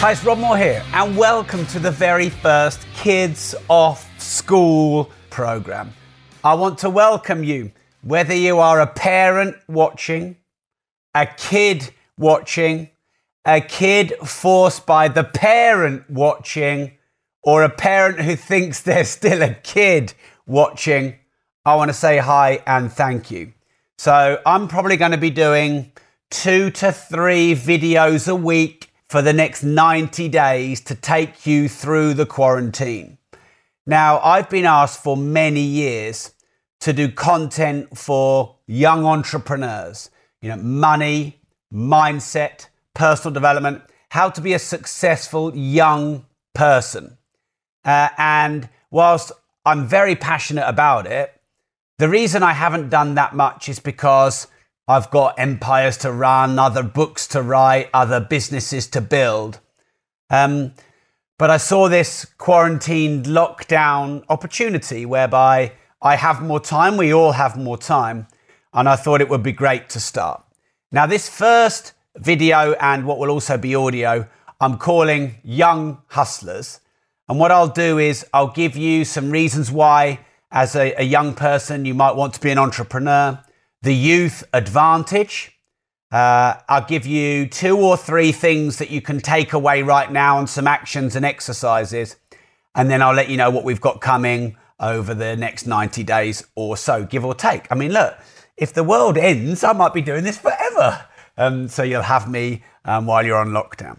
Hi, it's Rob Moore here, and welcome to the very first Kids Off School program. I want to welcome you, whether you are a parent watching, a kid watching, a kid forced by the parent watching, or a parent who thinks they're still a kid watching. I want to say hi and thank you. So, I'm probably going to be doing two to three videos a week for the next 90 days to take you through the quarantine. Now, I've been asked for many years to do content for young entrepreneurs, you know, money, mindset, personal development, how to be a successful young person. Uh, and whilst I'm very passionate about it, the reason I haven't done that much is because I've got empires to run, other books to write, other businesses to build. Um, but I saw this quarantined lockdown opportunity whereby I have more time, we all have more time, and I thought it would be great to start. Now, this first video and what will also be audio, I'm calling Young Hustlers. And what I'll do is I'll give you some reasons why, as a, a young person, you might want to be an entrepreneur the youth advantage. Uh, I'll give you two or three things that you can take away right now and some actions and exercises. And then I'll let you know what we've got coming over the next 90 days or so, give or take. I mean, look, if the world ends, I might be doing this forever. Um, so you'll have me um, while you're on lockdown.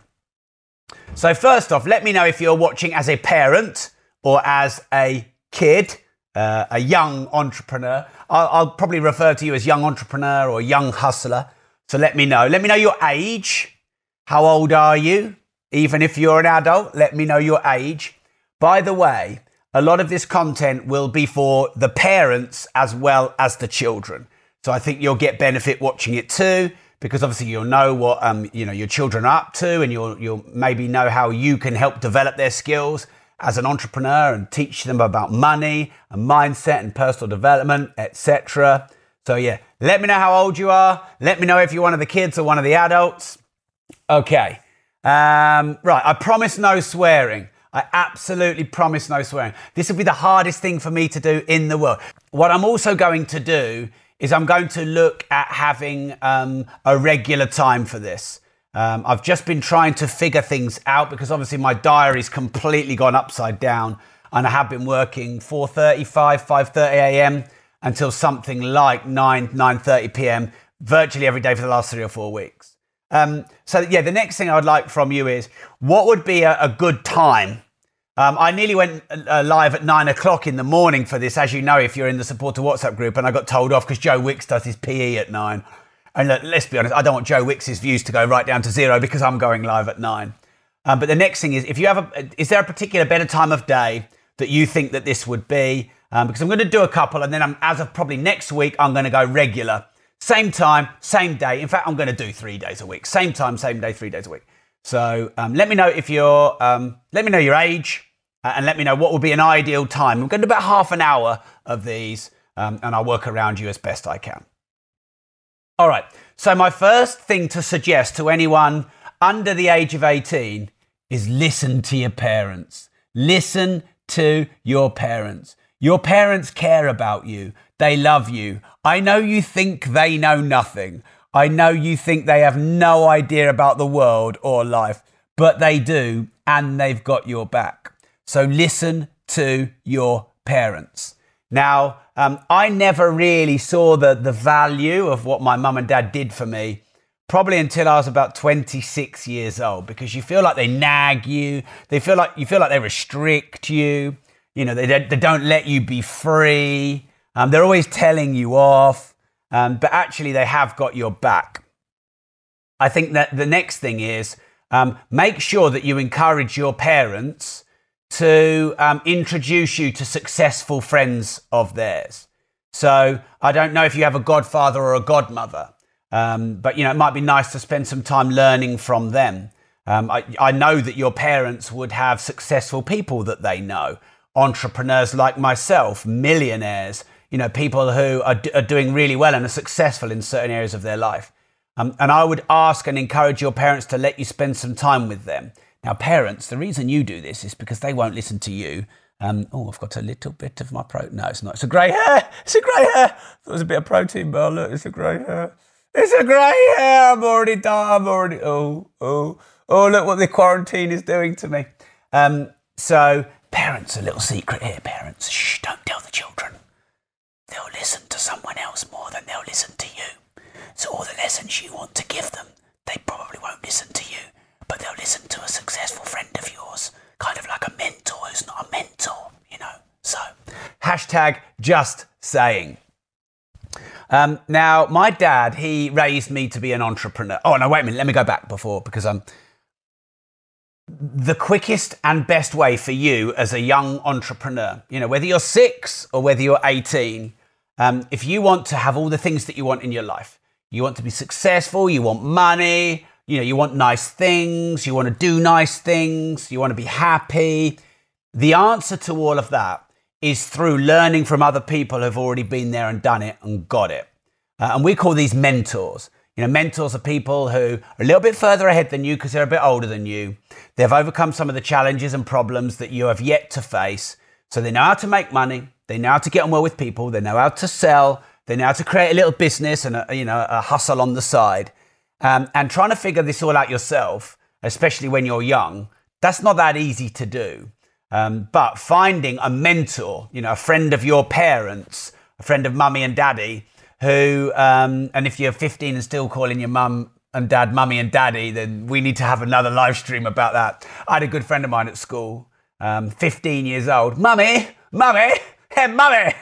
So, first off, let me know if you're watching as a parent or as a kid uh, a young entrepreneur. I'll, I'll, probably refer to you as young entrepreneur or young hustler. So let me know. Let me know your age. How old are you? Even if you're an adult, let me know your age. By the way, a lot of this content will be for the parents as well as the children. So I think you'll get benefit watching it too, because obviously you'll know what um, you know your children are up to, and you'll you'll maybe know how you can help develop their skills as an entrepreneur and teach them about money and mindset and personal development, etc. So, yeah, let me know how old you are. Let me know if you're one of the kids or one of the adults. Okay. Um, right, I promise no swearing. I absolutely promise no swearing. This will be the hardest thing for me to do in the world. What I'm also going to do is I'm going to look at having um, a regular time for this. Um, I've just been trying to figure things out because obviously my diary's completely gone upside down, and I have been working 4:35, 5:30 a.m. until something like 9 9:30 p.m. virtually every day for the last three or four weeks. Um, so yeah, the next thing I would like from you is what would be a, a good time. Um, I nearly went uh, live at nine o'clock in the morning for this, as you know, if you're in the supporter WhatsApp group, and I got told off because Joe Wicks does his PE at nine. And look, let's be honest, I don't want Joe Wicks's views to go right down to zero because I'm going live at nine. Um, but the next thing is, if you have a, is there a particular better time of day that you think that this would be? Um, because I'm going to do a couple, and then I'm, as of probably next week, I'm going to go regular, same time, same day. In fact, I'm going to do three days a week, same time, same day, three days a week. So um, let me know if you're, um, let me know your age, uh, and let me know what would be an ideal time. I'm going to do about half an hour of these, um, and I'll work around you as best I can. All right. So, my first thing to suggest to anyone under the age of 18 is listen to your parents. Listen to your parents. Your parents care about you. They love you. I know you think they know nothing. I know you think they have no idea about the world or life, but they do, and they've got your back. So listen to your parents. Now, um, I never really saw the, the value of what my mum and dad did for me, probably until I was about 26 years old, because you feel like they nag you, they feel like you feel like they restrict you, you know, they, they don't let you be free, um, they're always telling you off, um, but actually they have got your back. I think that the next thing is um, make sure that you encourage your parents to um, introduce you to successful friends of theirs. So I don't know if you have a godfather or a godmother, um, but you know it might be nice to spend some time learning from them. Um, I, I know that your parents would have successful people that they know, entrepreneurs like myself, millionaires, you know, people who are, are doing really well and are successful in certain areas of their life. Um, and I would ask and encourage your parents to let you spend some time with them. Now, parents, the reason you do this is because they won't listen to you. Um, oh, I've got a little bit of my protein. No, it's not. It's a grey hair. It's a grey hair. There was a bit of protein, but look, it's a grey hair. It's a grey hair. I'm already done. I'm already. Oh, oh, oh! Look what the quarantine is doing to me. Um, so, parents, a little secret here. Parents, shh! Don't tell the children. They'll listen to someone else more than they'll listen to you. So all the lessons you want to give them, they probably won't listen to you, but they'll listen to a successful friend of yours, kind of like a mentor who's not a mentor, you know. So, hashtag just saying. Um, now, my dad, he raised me to be an entrepreneur. Oh, no, wait a minute. Let me go back before because um, the quickest and best way for you as a young entrepreneur, you know, whether you're six or whether you're 18, um, if you want to have all the things that you want in your life, you want to be successful, you want money, you know, you want nice things, you want to do nice things, you want to be happy. The answer to all of that is through learning from other people who've already been there and done it and got it. Uh, and we call these mentors. You know, mentors are people who are a little bit further ahead than you because they're a bit older than you. They've overcome some of the challenges and problems that you have yet to face. So they know how to make money. They know how to get on well with people. They know how to sell. They know how to create a little business and a, you know a hustle on the side. Um, and trying to figure this all out yourself, especially when you're young, that's not that easy to do. Um, but finding a mentor, you know, a friend of your parents, a friend of mummy and daddy, who, um, and if you're 15 and still calling your mum and dad mummy and daddy, then we need to have another live stream about that. I had a good friend of mine at school, um, 15 years old. Mummy, mummy, Hey, mummy!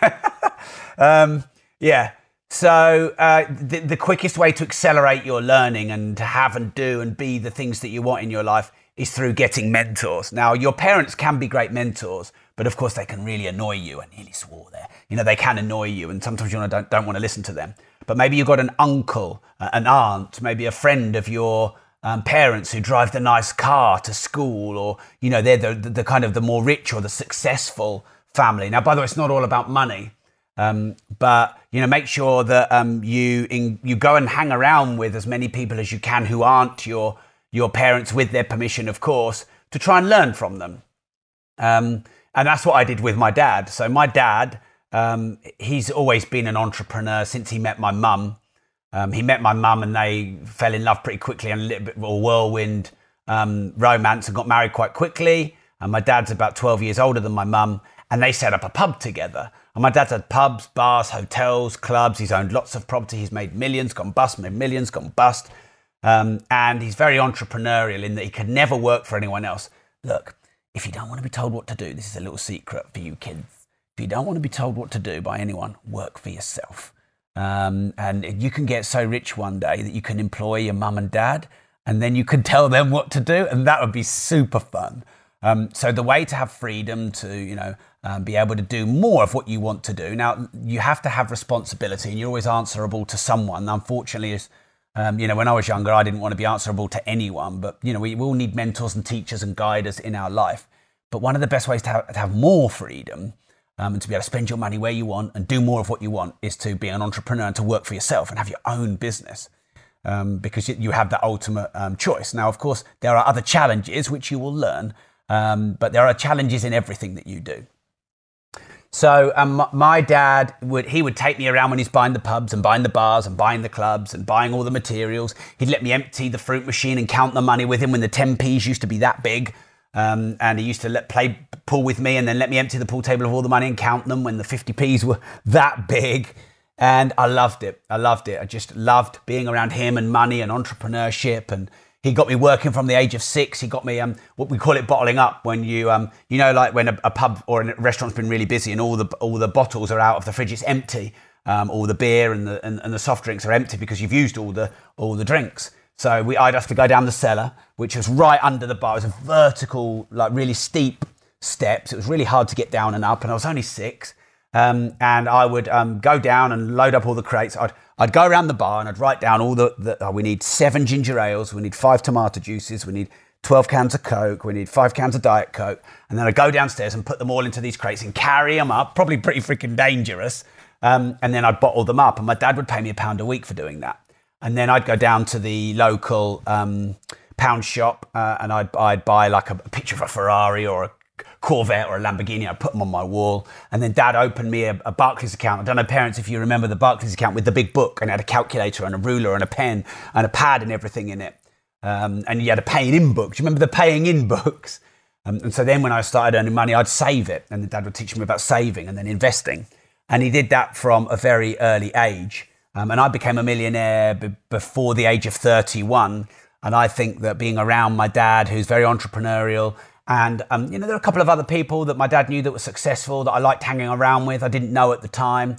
um, yeah. So uh, the, the quickest way to accelerate your learning and to have and do and be the things that you want in your life is through getting mentors. Now, your parents can be great mentors, but of course they can really annoy you. I nearly swore there. You know, they can annoy you, and sometimes you don't, don't want to listen to them. But maybe you've got an uncle, an aunt, maybe a friend of your um, parents who drive the nice car to school, or you know, they're the, the, the kind of the more rich or the successful family. Now, by the way, it's not all about money, um, but you know, make sure that um, you in, you go and hang around with as many people as you can who aren't your your parents, with their permission, of course, to try and learn from them. Um, and that's what I did with my dad. So my dad, um, he's always been an entrepreneur since he met my mum. Um, he met my mum and they fell in love pretty quickly and a little bit of a whirlwind um, romance and got married quite quickly. And my dad's about 12 years older than my mum and they set up a pub together. And my dad's had pubs, bars, hotels, clubs. He's owned lots of property. He's made millions, gone bust, made millions, gone bust. Um, and he's very entrepreneurial in that he could never work for anyone else. Look, if you don't want to be told what to do, this is a little secret for you kids. If you don't want to be told what to do by anyone, work for yourself. Um, and you can get so rich one day that you can employ your mum and dad, and then you can tell them what to do, and that would be super fun. Um, so the way to have freedom to, you know, um, be able to do more of what you want to do. Now, you have to have responsibility, and you're always answerable to someone. Unfortunately, um, you know, when I was younger, I didn't want to be answerable to anyone. But you know, we will need mentors and teachers and guiders in our life. But one of the best ways to have, to have more freedom um, and to be able to spend your money where you want and do more of what you want is to be an entrepreneur and to work for yourself and have your own business. Um, because you have that ultimate um, choice. Now, of course, there are other challenges which you will learn, um, but there are challenges in everything that you do. So um, my dad would he would take me around when he's buying the pubs and buying the bars and buying the clubs and buying all the materials. He'd let me empty the fruit machine and count the money with him when the 10p's used to be that big. Um, and he used to let play pool with me and then let me empty the pool table of all the money and count them when the 50p's were that big. And I loved it. I loved it. I just loved being around him and money and entrepreneurship and he got me working from the age of six. He got me um, what we call it bottling up when you um, you know like when a, a, pub or a restaurant's been really busy and all the all the bottles are out of the fridge, it's empty. Um, all the beer and the and, and, the soft drinks are empty because you've used all the all the drinks. So we I'd have to go down the cellar, which was right under the bar. It was a vertical, like really steep steps. It was really hard to get down and up, and I was only six. Um, and I would um, go down and load up all the crates. I'd, I'd go around the bar and I'd write down all the, the oh, we need seven ginger ales, we need five tomato juices, we need 12 cans of Coke, we need five cans of Diet Coke. And then I'd go downstairs and put them all into these crates and carry them up, probably pretty freaking dangerous. Um, and then I'd bottle them up. And my dad would pay me a pound a week for doing that. And then I'd go down to the local um, pound shop uh, and I'd, I'd buy like a, a picture of a Ferrari or a Corvette or a Lamborghini. I put them on my wall. And then dad opened me a, a, Barclays account. I don't know, parents, if you remember the Barclays account with the big book and had a calculator and a ruler and a pen and a pad and everything in it. Um, and you had a paying in book. Do you remember the paying in books? Um, and so then when I started earning money, I'd save it. And the dad would teach me about saving and then investing. And he did that from a very early age. Um, and I became a millionaire b- before the age of 31. And I think that being around my dad, who's very entrepreneurial, and um, you know, there are a couple of other people that my dad knew that were successful that I liked hanging around with. I didn't know at the time.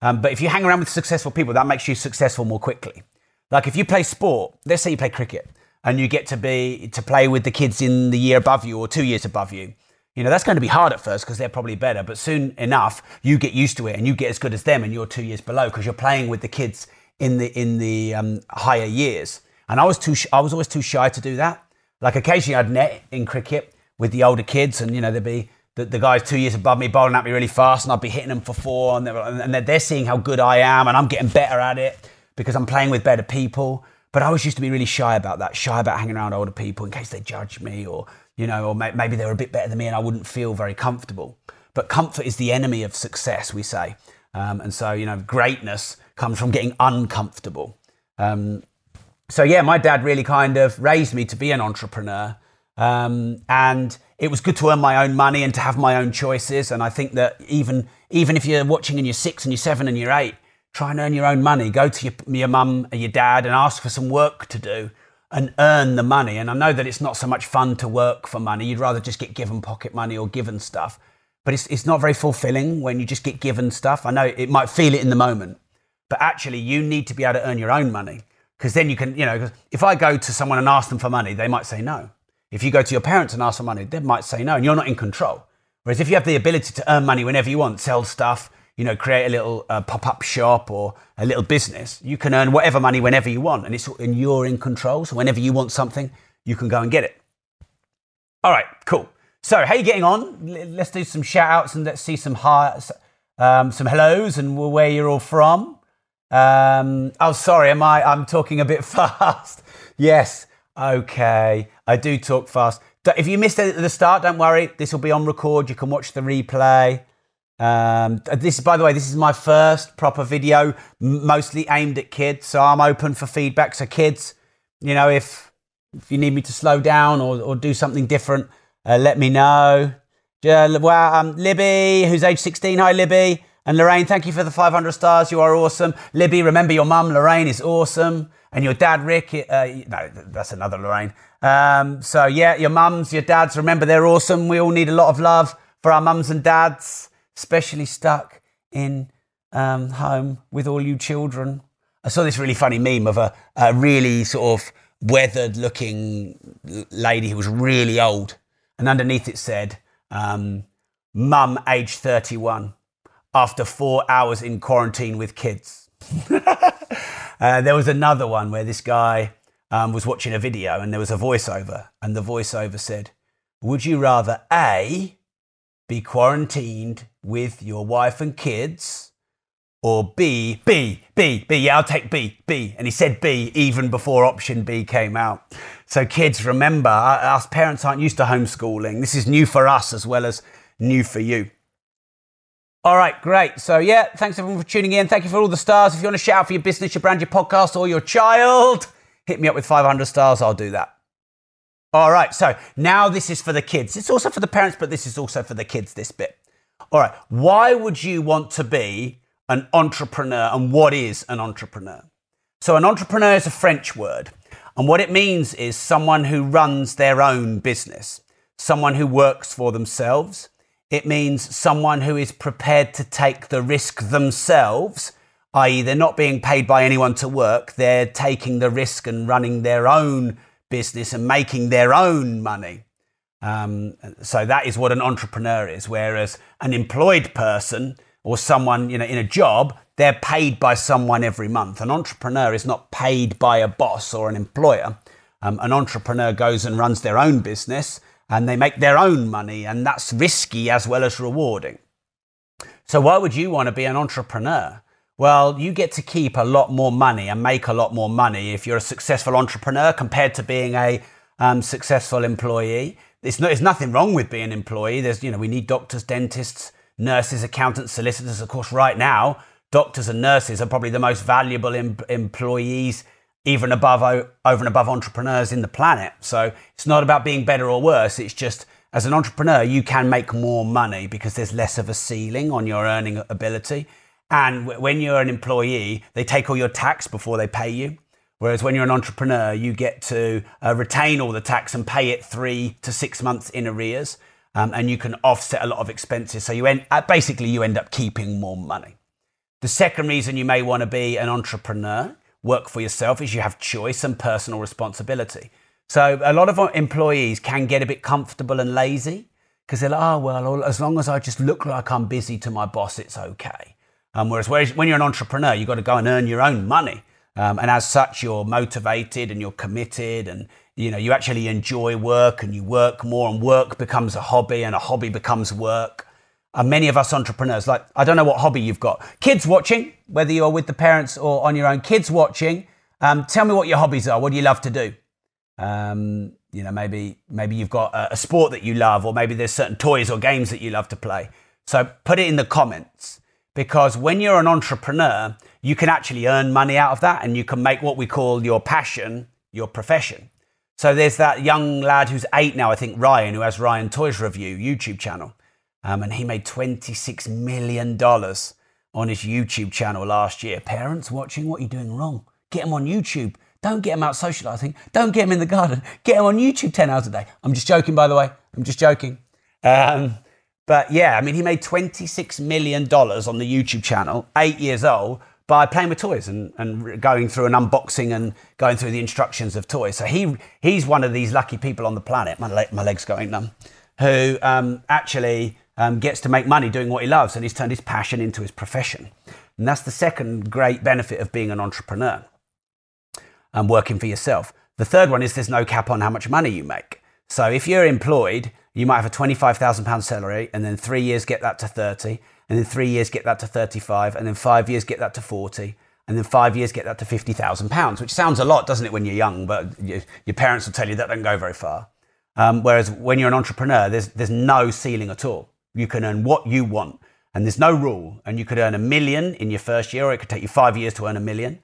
Um, but if you hang around with successful people, that makes you successful more quickly. Like if you play sport, let's say you play cricket, and you get to be to play with the kids in the year above you or two years above you. You know, that's going to be hard at first because they're probably better, but soon enough you get used to it and you get as good as them and you're two years below because you're playing with the kids in the in the um, higher years. And I was too I was always too shy to do that. Like occasionally I'd net in cricket with the older kids, and you know there'd be the, the guys two years above me bowling at me really fast, and I'd be hitting them for four, and they're, and they're seeing how good I am, and I'm getting better at it because I'm playing with better people. But I always used to be really shy about that, shy about hanging around older people in case they judge me, or you know, or may, maybe they were a bit better than me, and I wouldn't feel very comfortable. But comfort is the enemy of success, we say, um, and so you know, greatness comes from getting uncomfortable. Um, so yeah, my dad really kind of raised me to be an entrepreneur. Um, and it was good to earn my own money and to have my own choices. And I think that even even if you're watching and you're six and you're seven and you're eight, try and earn your own money. Go to your, your mum or your dad and ask for some work to do and earn the money. And I know that it's not so much fun to work for money. You'd rather just get given pocket money or given stuff. But it's, it's not very fulfilling when you just get given stuff. I know it might feel it in the moment, but actually you need to be able to earn your own money because then you can, you know, if I go to someone and ask them for money, they might say no. If you go to your parents and ask for money, they might say no, and you're not in control. Whereas if you have the ability to earn money whenever you want, sell stuff, you know, create a little uh, pop-up shop or a little business, you can earn whatever money whenever you want, and it's and you're in control. So whenever you want something, you can go and get it. All right, cool. So how are you getting on? Let's do some shout outs and let's see some hi, um, some hellos and where you're all from. Um, oh, sorry, am I? I'm talking a bit fast. yes. Okay, I do talk fast. If you missed it at the start, don't worry. This will be on record. You can watch the replay. Um, this, is by the way, this is my first proper video, mostly aimed at kids. So I'm open for feedback. So kids, you know, if if you need me to slow down or, or do something different, uh, let me know. Uh, well, um, Libby, who's age 16. Hi, Libby. And Lorraine, thank you for the 500 stars. You are awesome. Libby, remember your mum, Lorraine, is awesome and your dad Rick. Uh, no, that's another Lorraine. Um, so yeah, your mums, your dads. Remember, they're awesome. We all need a lot of love for our mums and dads, especially stuck in um, home with all you children. I saw this really funny meme of a, a really sort of weathered-looking lady who was really old, and underneath it said, um, "Mum, age 31, after four hours in quarantine with kids." Uh, there was another one where this guy um, was watching a video and there was a voiceover, and the voiceover said, Would you rather A, be quarantined with your wife and kids, or B, B, B, B, yeah, I'll take B, B. And he said B even before option B came out. So, kids, remember, us parents aren't used to homeschooling. This is new for us as well as new for you. All right, great. So, yeah, thanks everyone for tuning in. Thank you for all the stars. If you want to shout out for your business, your brand, your podcast, or your child, hit me up with 500 stars. I'll do that. All right, so now this is for the kids. It's also for the parents, but this is also for the kids, this bit. All right, why would you want to be an entrepreneur and what is an entrepreneur? So, an entrepreneur is a French word, and what it means is someone who runs their own business, someone who works for themselves it means someone who is prepared to take the risk themselves, i.e., they're not being paid by anyone to work, they're taking the risk and running their own business and making their own money. Um, so that is what an entrepreneur is. Whereas an employed person or someone you know in a job, they're paid by someone every month. An entrepreneur is not paid by a boss or an employer. Um, an entrepreneur goes and runs their own business and they make their own money, and that's risky as well as rewarding. So, why would you want to be an entrepreneur? Well, you get to keep a lot more money and make a lot more money if you're a successful entrepreneur compared to being a um, successful employee. It's no, there's nothing wrong with being an employee. There's, you know, we need doctors, dentists, nurses, accountants, solicitors. Of course, right now, doctors and nurses are probably the most valuable em- employees, even above over and above entrepreneurs in the planet. So it's not about being better or worse. It's just as an entrepreneur, you can make more money because there's less of a ceiling on your earning ability. And when you're an employee, they take all your tax before they pay you. Whereas when you're an entrepreneur, you get to uh, retain all the tax and pay it three to six months in arrears. Um, and you can offset a lot of expenses. So you end, uh, basically you end up keeping more money. The second reason you may want to be an entrepreneur, work for yourself, is you have choice and personal responsibility. So a lot of employees can get a bit comfortable and lazy because they're like, oh, well, as long as I just look like I'm busy to my boss, it's okay. Um, whereas when you're an entrepreneur, you've got to go and earn your own money. Um, and as such, you're motivated and you're committed and you know you actually enjoy work and you work more and work becomes a hobby and a hobby becomes work. And many of us entrepreneurs, like I don't know what hobby you've got. Kids watching, whether you're with the parents or on your own, kids watching. Um, tell me what your hobbies are. What do you love to do? Um, you know, maybe maybe you've got a, a sport that you love, or maybe there's certain toys or games that you love to play. So put it in the comments because when you're an entrepreneur, you can actually earn money out of that, and you can make what we call your passion your profession. So there's that young lad who's eight now, I think Ryan, who has Ryan Toys Review YouTube channel, um, and he made 26 million dollars on his YouTube channel last year. Parents watching, what are you doing wrong? Get him on YouTube. Don't get him out socializing. Don't get him in the garden. Get him on YouTube 10 hours a day. I'm just joking, by the way. I'm just joking. Um, but yeah, I mean, he made $26 million on the YouTube channel, eight years old, by playing with toys and, and going through an unboxing and going through the instructions of toys. So he he's one of these lucky people on the planet. My, my leg's going numb. Who um, actually um, gets to make money doing what he loves, and he's turned his passion into his profession. And that's the second great benefit of being an entrepreneur and working for yourself. The third one is there's no cap on how much money you make. So if you're employed, you might have a £25,000 salary and then three years get that to 30 and then three years get that to 35 and then five years get that to 40 and then five years get that to £50,000, which sounds a lot, doesn't it, when you're young, but you, your parents will tell you that doesn't go very far. Um, whereas when you're an entrepreneur, there's, there's no ceiling at all. You can earn what you want and there's no rule. And you could earn a million in your first year or it could take you five years to earn a million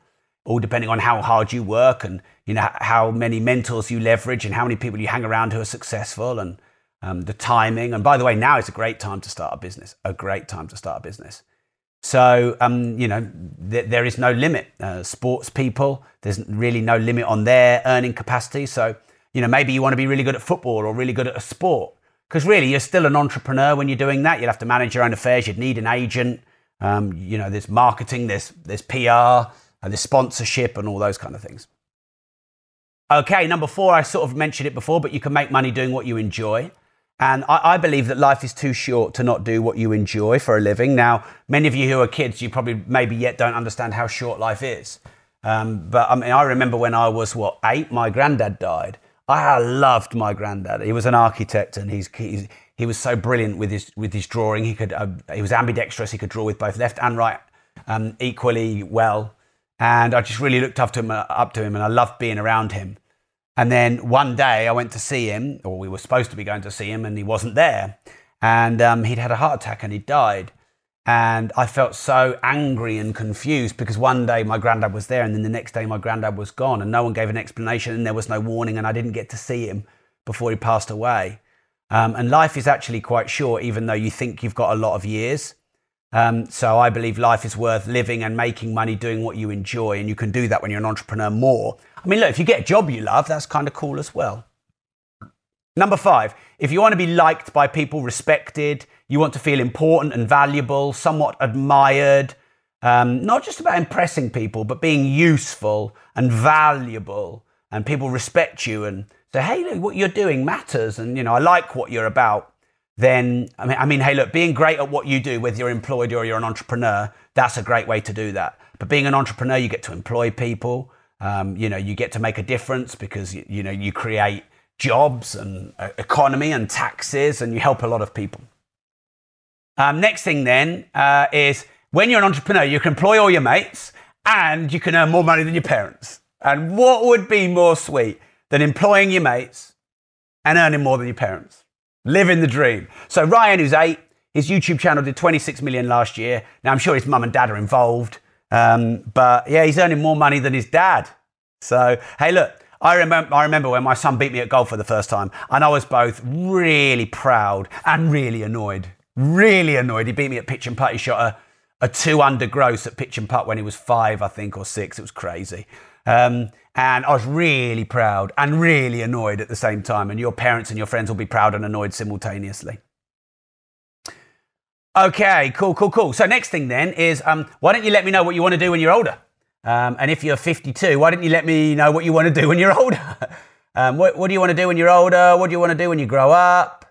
all depending on how hard you work and you know how many mentors you leverage and how many people you hang around who are successful and um, the timing. And by the way, now is a great time to start a business. A great time to start a business. So um, you know th- there is no limit. Uh, sports people, there's really no limit on their earning capacity. So you know maybe you want to be really good at football or really good at a sport. Because really, you're still an entrepreneur when you're doing that. You'd have to manage your own affairs. You'd need an agent. Um, you know, there's marketing, there's there's PR and the sponsorship and all those kind of things. Okay, number four, I sort of mentioned it before, but you can make money doing what you enjoy. And I, I, believe that life is too short to not do what you enjoy for a living. Now, many of you who are kids, you probably maybe yet don't understand how short life is. Um, but I mean, I remember when I was, what, eight, my granddad died. I loved my granddad. He was an architect and he's, he's he was so brilliant with his, with his drawing. He, could, uh, he was ambidextrous, he could draw with both left and right um, equally well and I just really looked up to him, uh, up to him, and I loved being around him. And then one day I went to see him, or we were supposed to be going to see him, and he wasn't there. And um, he'd had a heart attack and he died. And I felt so angry and confused because one day my granddad was there, and then the next day my granddad was gone, and no one gave an explanation, and there was no warning, and I didn't get to see him before he passed away. Um, and life is actually quite short, even though you think you've got a lot of years. Um, so I believe life is worth living and making money doing what you enjoy, and you can do that when you're an entrepreneur more. I mean, look, if you get a job you love, that's kind of cool as well. Number five, if you want to be liked by people, respected, you want to feel important and valuable, somewhat admired, um, not just about impressing people, but being useful and valuable, and people respect you. And say, hey, look, what you're doing matters, and you know, I like what you're about, then I mean, I mean, hey, look, being great at what you do, whether you're employed or you're an entrepreneur, that's a great way to do that. But being an entrepreneur, you get to employ people. Um, you know, you get to make a difference because you, you know you create jobs and uh, economy and taxes, and you help a lot of people. Um, next thing then uh, is when you're an entrepreneur, you can employ all your mates and you can earn more money than your parents. And what would be more sweet than employing your mates and earning more than your parents? Living the dream. So Ryan, who's eight, his YouTube channel did 26 million last year. Now I'm sure his mum and dad are involved, um, but yeah, he's earning more money than his dad. So hey, look, I I remember when my son beat me at golf for the first time, and I was both really proud and really annoyed. Really annoyed. He beat me at pitch and putt. He shot a, a two under gross at pitch and putt when he was five, I think, or six. It was crazy. Um, and I was really proud and really annoyed at the same time. And your parents and your friends will be proud and annoyed simultaneously. Okay, cool, cool, cool. So next thing then is, um, why don't you let me know what you want to do when you're older? Um, and if you're 52, why don't you let me know what you want to do when you're older? um, what, what, do you want to do when you're older? What do you want to do when you grow up?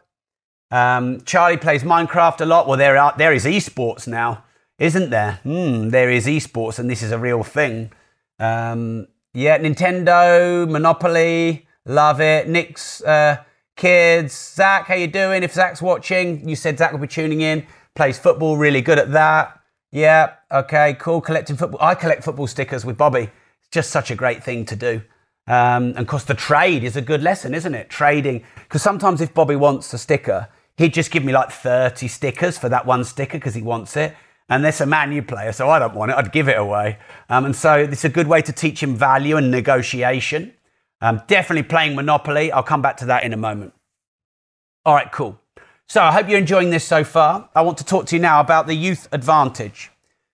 Um, Charlie plays Minecraft a lot. Well, there are there is esports now, isn't there? Hmm, there is esports, and this is a real thing. Um, yeah, Nintendo, Monopoly, love it. Nick's uh, kids, Zach, how you doing? If Zach's watching, you said Zach will be tuning in. Plays football, really good at that. Yeah, okay, cool. Collecting football. I collect football stickers with Bobby. It's just such a great thing to do. Um, and of course, the trade is a good lesson, isn't it? Trading. Because sometimes if Bobby wants a sticker, he'd just give me like 30 stickers for that one sticker because he wants it. And there's a Man U player, so I don't want it. I'd give it away. Um, and so it's a good way to teach him value and negotiation. Um, definitely playing Monopoly. I'll come back to that in a moment. All right, cool. So I hope you're enjoying this so far. I want to talk to you now about the youth advantage.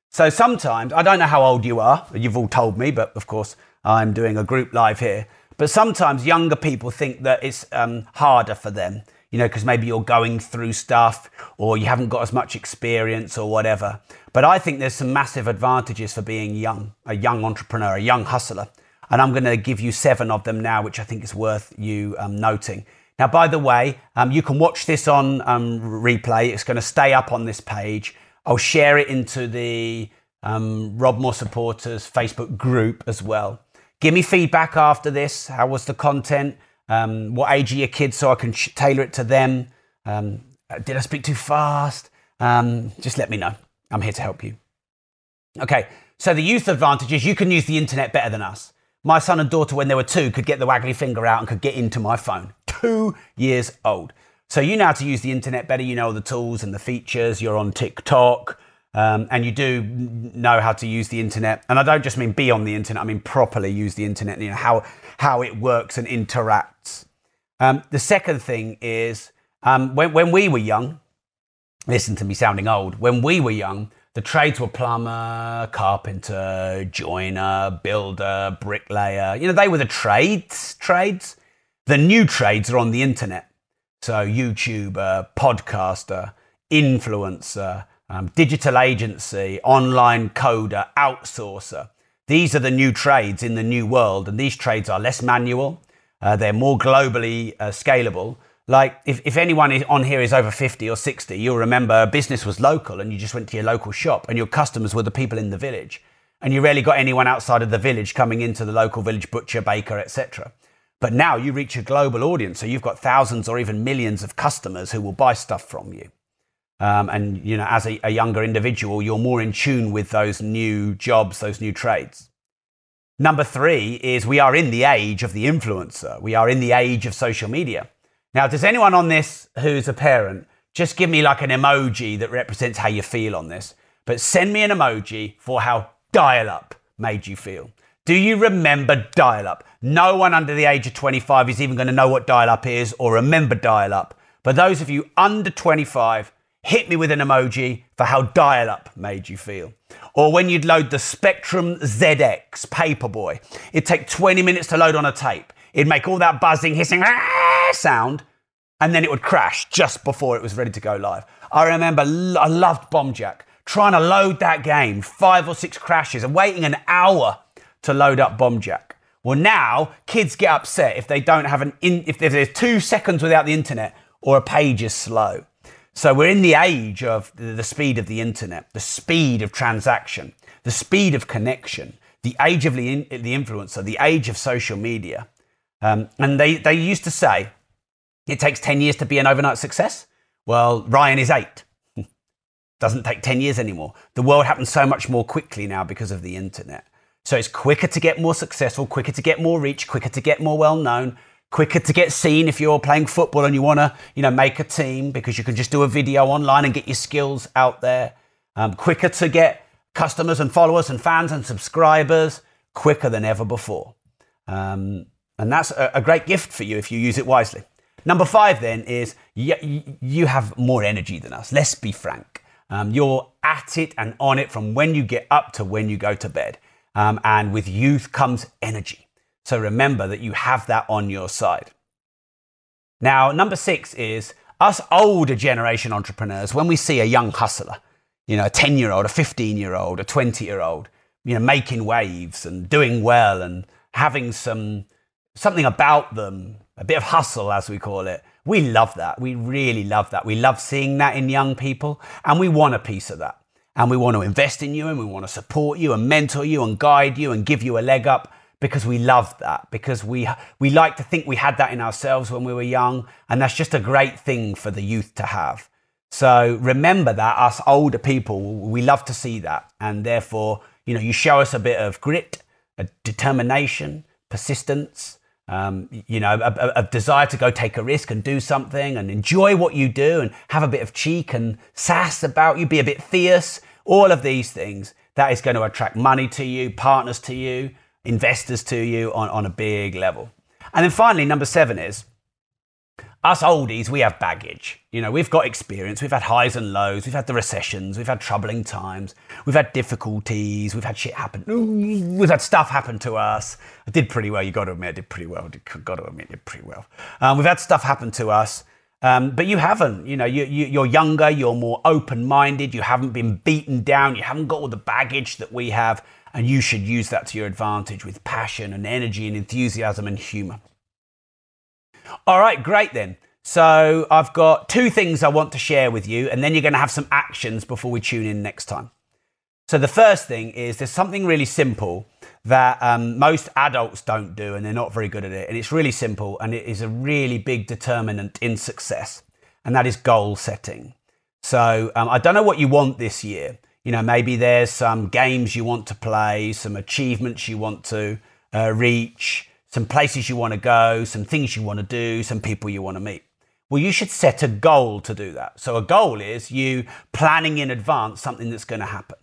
So sometimes, I don't know how old you are, you've all told me, but of course I'm doing a group live here. But sometimes younger people think that it's um, harder for them, you know, because maybe you're going through stuff or you haven't got as much experience or whatever. But I think there's some massive advantages for being young, a young entrepreneur, a young hustler. And I'm going to give you seven of them now, which I think is worth you um, noting. Now, by the way, um, you can watch this on um, replay. It's going to stay up on this page. I'll share it into the um, Rob Moore supporters Facebook group as well. Give me feedback after this. How was the content? Um, what age are your kids so I can sh- tailor it to them? Um, did I speak too fast? Um, just let me know. I'm here to help you. Okay, so the youth advantage is you can use the internet better than us. My son and daughter, when they were two, could get the waggly finger out and could get into my phone. Two years old. So you know how to use the internet better. You know the tools and the features. You're on TikTok. Um, and you do know how to use the internet. And I don't just mean be on the internet, I mean properly use the internet, you know, how, how it works and interacts. Um, the second thing is um, when, when we were young, listen to me sounding old, when we were young, the trades were plumber, carpenter, joiner, builder, bricklayer. You know, they were the trades, trades. The new trades are on the internet. So, YouTuber, podcaster, influencer, um, digital agency, online coder, outsourcer. These are the new trades in the new world, and these trades are less manual, uh, they're more globally uh, scalable. Like, if, if anyone on here is over 50 or 60, you'll remember business was local and you just went to your local shop, and your customers were the people in the village. And you rarely got anyone outside of the village coming into the local village butcher, baker, etc. But now you reach a global audience, so you've got thousands or even millions of customers who will buy stuff from you. Um, and you know, as a, a younger individual, you're more in tune with those new jobs, those new trades. Number three is we are in the age of the influencer. We are in the age of social media. Now, does anyone on this who's a parent just give me like an emoji that represents how you feel on this? But send me an emoji for how dial up made you feel. Do you remember dial up? No one under the age of 25 is even going to know what dial up is or remember dial up. But those of you under 25, hit me with an emoji for how dial up made you feel. Or when you'd load the Spectrum ZX Paperboy, it'd take 20 minutes to load on a tape. It'd make all that buzzing, hissing ah, sound, and then it would crash just before it was ready to go live. I remember I loved Bombjack, trying to load that game, five or six crashes, and waiting an hour to load up Bombjack. Well, now kids get upset if they don't have an in, if there's two seconds without the internet or a page is slow. So we're in the age of the speed of the internet, the speed of transaction, the speed of connection, the age of the, influencer, the age of social media. Um, and they, they used to say it takes 10 years to be an overnight success. Well, Ryan is eight. Doesn't take 10 years anymore. The world happens so much more quickly now because of the internet. So it's quicker to get more successful, quicker to get more reach, quicker to get more well known, quicker to get seen if you're playing football and you want to, you know, make a team because you can just do a video online and get your skills out there. Um, quicker to get customers and followers and fans and subscribers quicker than ever before. Um, and that's a, a, great gift for you if you use it wisely. Number five, then, is you, you have more energy than us. Let's be frank. Um, you're at it and on it from when you get up to when you go to bed. Um, and with youth comes energy. So remember that you have that on your side. Now, number six is us older generation entrepreneurs, when we see a young hustler, you know, a 10 year old, a 15 year old, a 20 year old, you know, making waves and doing well and having some something about them, a bit of hustle, as we call it. We love that. We really love that. We love seeing that in young people, and we want a piece of that. And we want to invest in you, and we want to support you, and mentor you, and guide you, and give you a leg up because we love that. Because we we like to think we had that in ourselves when we were young, and that's just a great thing for the youth to have. So remember that us older people, we love to see that, and therefore, you know, you show us a bit of grit, a determination, persistence, um, you know, a, a, desire to go take a risk and do something and enjoy what you do and have a bit of cheek and sass about you, be a bit fierce, all of these things, that is going to attract money to you, partners to you, investors to you on, on a big level. And then finally, number seven is us oldies, we have baggage. You know, we've got experience. We've had highs and lows. We've had the recessions. We've had troubling times. We've had difficulties. We've had shit happen. We've had stuff happen to us. I did pretty well. You got to admit, I did pretty well. I got to admit, I did pretty well. Um, we've had stuff happen to us. Um, but you haven't, you know, you, you, you're younger, you're more open minded, you haven't been beaten down, you haven't got all the baggage that we have, and you should use that to your advantage with passion and energy and enthusiasm and humor. All right, great then. So I've got two things I want to share with you, and then you're going to have some actions before we tune in next time. So the first thing is there's something really simple that um, most adults don't do, and they're not very good at it. And it's really simple, and it is a really big determinant in success, and that is goal setting. So um, I don't know what you want this year. You know, maybe there's some games you want to play, some achievements you want to uh, reach some places you want to go, some things you want to do, some people you want to meet. Well, you should set a goal to do that. So, a goal is you planning in advance something that's going to happen.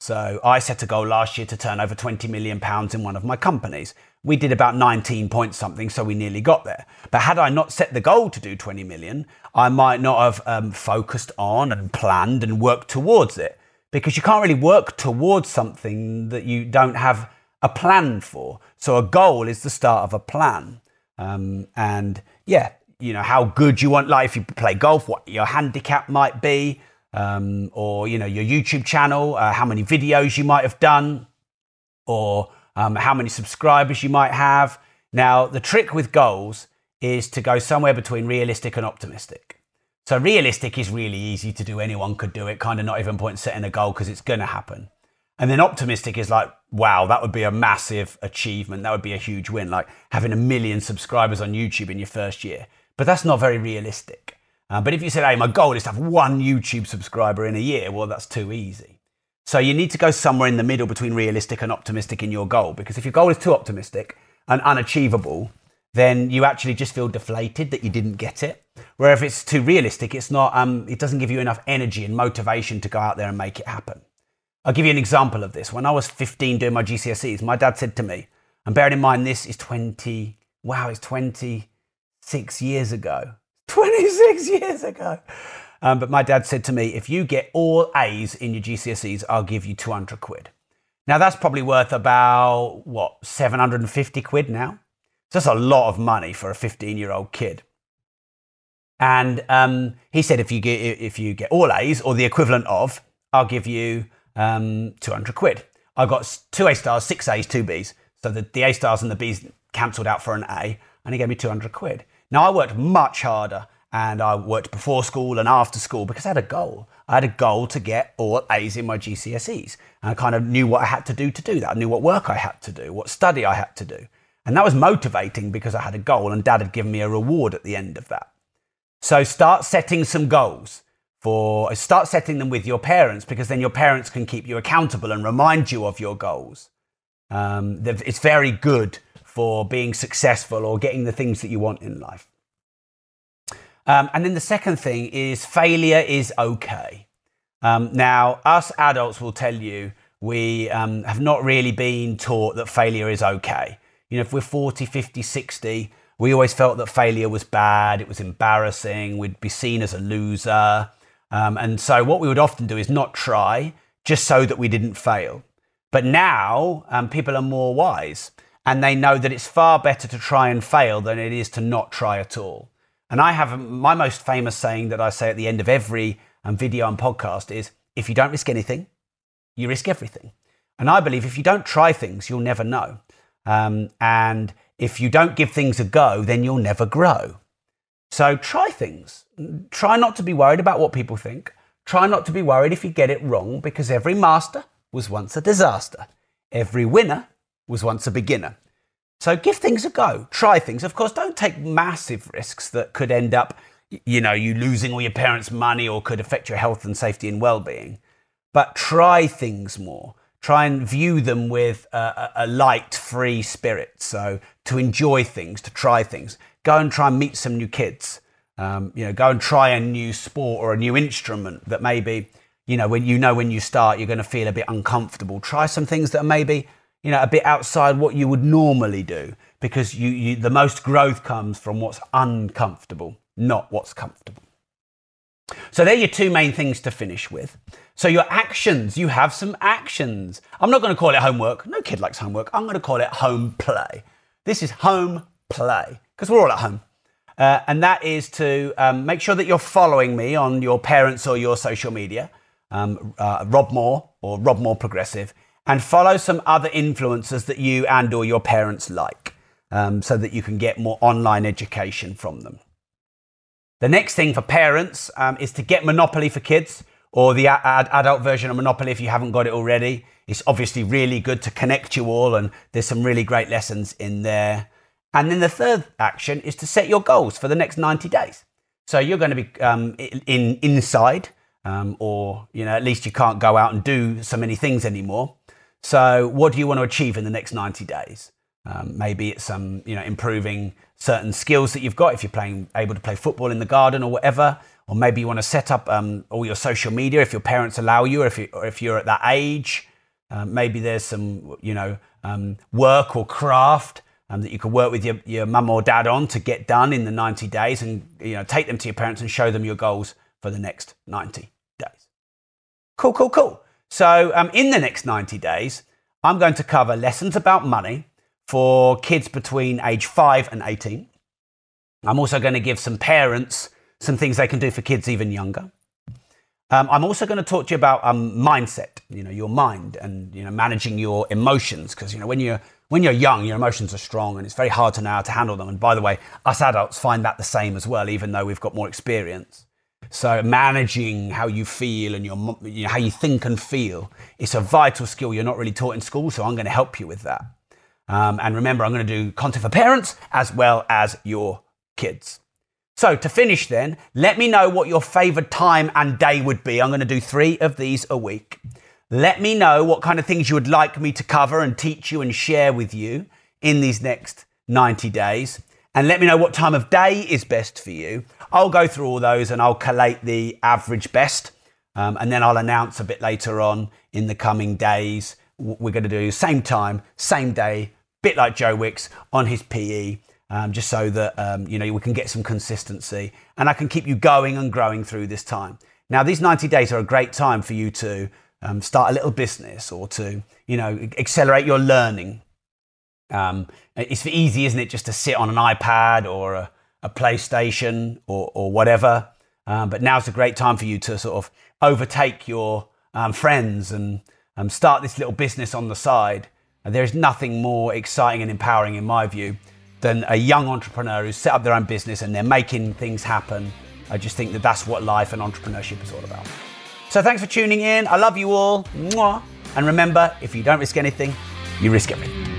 So, I set a goal last year to turn over 20 million pounds in one of my companies. We did about 19 point something, so we nearly got there. But had I not set the goal to do 20 million, I might not have um, focused on and planned and worked towards it. Because you can't really work towards something that you don't have a plan for. So a goal is the start of a plan. Um, and yeah, you know, how good you want, like if you play golf, what your handicap might be, um, or, you know, your YouTube channel, uh, how many videos you might have done, or um, how many subscribers you might have. Now, the trick with goals is to go somewhere between realistic and optimistic. So realistic is really easy to do. Anyone could do it. Kind of not even point setting a goal because it's going to happen. And then optimistic is like, wow, that would be a massive achievement. That would be a huge win, like having a million subscribers on YouTube in your first year. But that's not very realistic. Uh, but if you said, hey, my goal is to have one YouTube subscriber in a year, well, that's too easy. So you need to go somewhere in the middle between realistic and optimistic in your goal. Because if your goal is too optimistic and unachievable, then you actually just feel deflated that you didn't get it. Where if it's too realistic, it's not, um, it doesn't give you enough energy and motivation to go out there and make it happen. I'll give you an example of this. When I was 15 doing my GCSEs, my dad said to me, and bearing in mind this is 20, wow, it's 26 years ago. 26 years ago. Um, but my dad said to me, if you get all A's in your GCSEs, I'll give you 200 quid. Now that's probably worth about, what, 750 quid now? So That's a lot of money for a 15 year old kid. And um, he said, if you get if you get all A's or the equivalent of, I'll give you um, 200 quid. I got two A stars, six A's, two B's. So the, the A stars and the Bs cancelled out for an A, and he gave me 200 quid. Now, I worked much harder and I worked before school and after school because I had a goal. I had a goal to get all A's in my GCSEs. And I kind of knew what I had to do to do that. I knew what work I had to do, what study I had to do. And that was motivating because I had a goal and dad had given me a reward at the end of that. So start setting some goals for start setting them with your parents because then your parents can keep you accountable and remind you of your goals. Um, it's very good for being successful or getting the things that you want in life. Um, and then the second thing is failure is okay. Um, now, us adults will tell you we um, have not really been taught that failure is okay. You know, if we're 40, 50, 60, we always felt that failure was bad, it was embarrassing, we'd be seen as a loser. Um, and so, what we would often do is not try just so that we didn't fail. But now, um, people are more wise and they know that it's far better to try and fail than it is to not try at all. And I have my most famous saying that I say at the end of every um, video and podcast is if you don't risk anything, you risk everything. And I believe if you don't try things, you'll never know. Um, and if you don't give things a go, then you'll never grow. So try things. Try not to be worried about what people think. Try not to be worried if you get it wrong because every master was once a disaster. Every winner was once a beginner. So give things a go. Try things. Of course, don't take massive risks that could end up, you know, you losing all your parents' money or could affect your health and safety and well-being. But try things more. Try and view them with a, a light, free spirit. So to enjoy things, to try things. Go and try and meet some new kids. Um, you know, go and try a new sport or a new instrument that maybe, you know, when you know when you start, you're going to feel a bit uncomfortable. Try some things that are maybe you know, a bit outside what you would normally do because you, you, the most growth comes from what's uncomfortable, not what's comfortable. So they're your two main things to finish with. So your actions, you have some actions. I'm not going to call it homework. No kid likes homework. I'm going to call it home play. This is home play because we're all at home. Uh, and that is to um, make sure that you're following me on your parents or your social media, um, uh, Rob Moore or Rob Moore Progressive, and follow some other influencers that you and or your parents like um, so that you can get more online education from them. The next thing for parents um, is to get Monopoly for kids or the ad- adult version of Monopoly if you haven't got it already. It's obviously really good to connect you all, and there's some really great lessons in there. And then the third action is to set your goals for the next 90 days. So you're going to be um, in inside, um, or you know at least you can't go out and do so many things anymore. So, what do you want to achieve in the next 90 days? Um, maybe it's some, you know, improving certain skills that you've got if you're playing, able to play football in the garden or whatever. Or maybe you want to set up um, all your social media if your parents allow you, or if, you, or if you're at that age. Um, maybe there's some, you know, um, work or craft um, that you could work with your, your mum or dad on to get done in the 90 days and, you know, take them to your parents and show them your goals for the next 90 days. Cool, cool, cool. So, um, in the next 90 days, I'm going to cover lessons about money for kids between age 5 and 18. I'm also going to give some parents some things they can do for kids even younger. Um, I'm also going to talk to you about um, mindset, you know, your mind and, you know, managing your emotions. Because, you know, when you're, when you're young, your emotions are strong and it's very hard to know how to handle them. And by the way, us adults find that the same as well, even though we've got more experience. So managing how you feel and your, you know, how you think and feel, it's a vital skill you're not really taught in school. So I'm going to help you with that. Um, and remember, I'm going to do content for parents as well as your kids. So to finish then, let me know what your favorite time and day would be. I'm going to do three of these a week. Let me know what kind of things you would like me to cover and teach you and share with you in these next 90 days. And let me know what time of day is best for you. I'll go through all those and I'll collate the average best. Um, and then I'll announce a bit later on in the coming days. We're going to do same time, same day, bit like Joe Wicks on his PE, um, just so that um, you know we can get some consistency and I can keep you going and growing through this time. Now, these 90 days are a great time for you to um, start a little business or to you know accelerate your learning. Um, it's easy, isn't it, just to sit on an iPad or a a PlayStation or, or whatever. Um, but now's a great time for you to sort of overtake your um, friends and um, start this little business on the side And there is nothing more exciting and empowering, in my view, than a young entrepreneur who's set up their own business and they're making things happen. I just think that that's what life and entrepreneurship is all about. So thanks for tuning in. I love you all. Mwah. And remember, if you don't risk anything, you risk everything.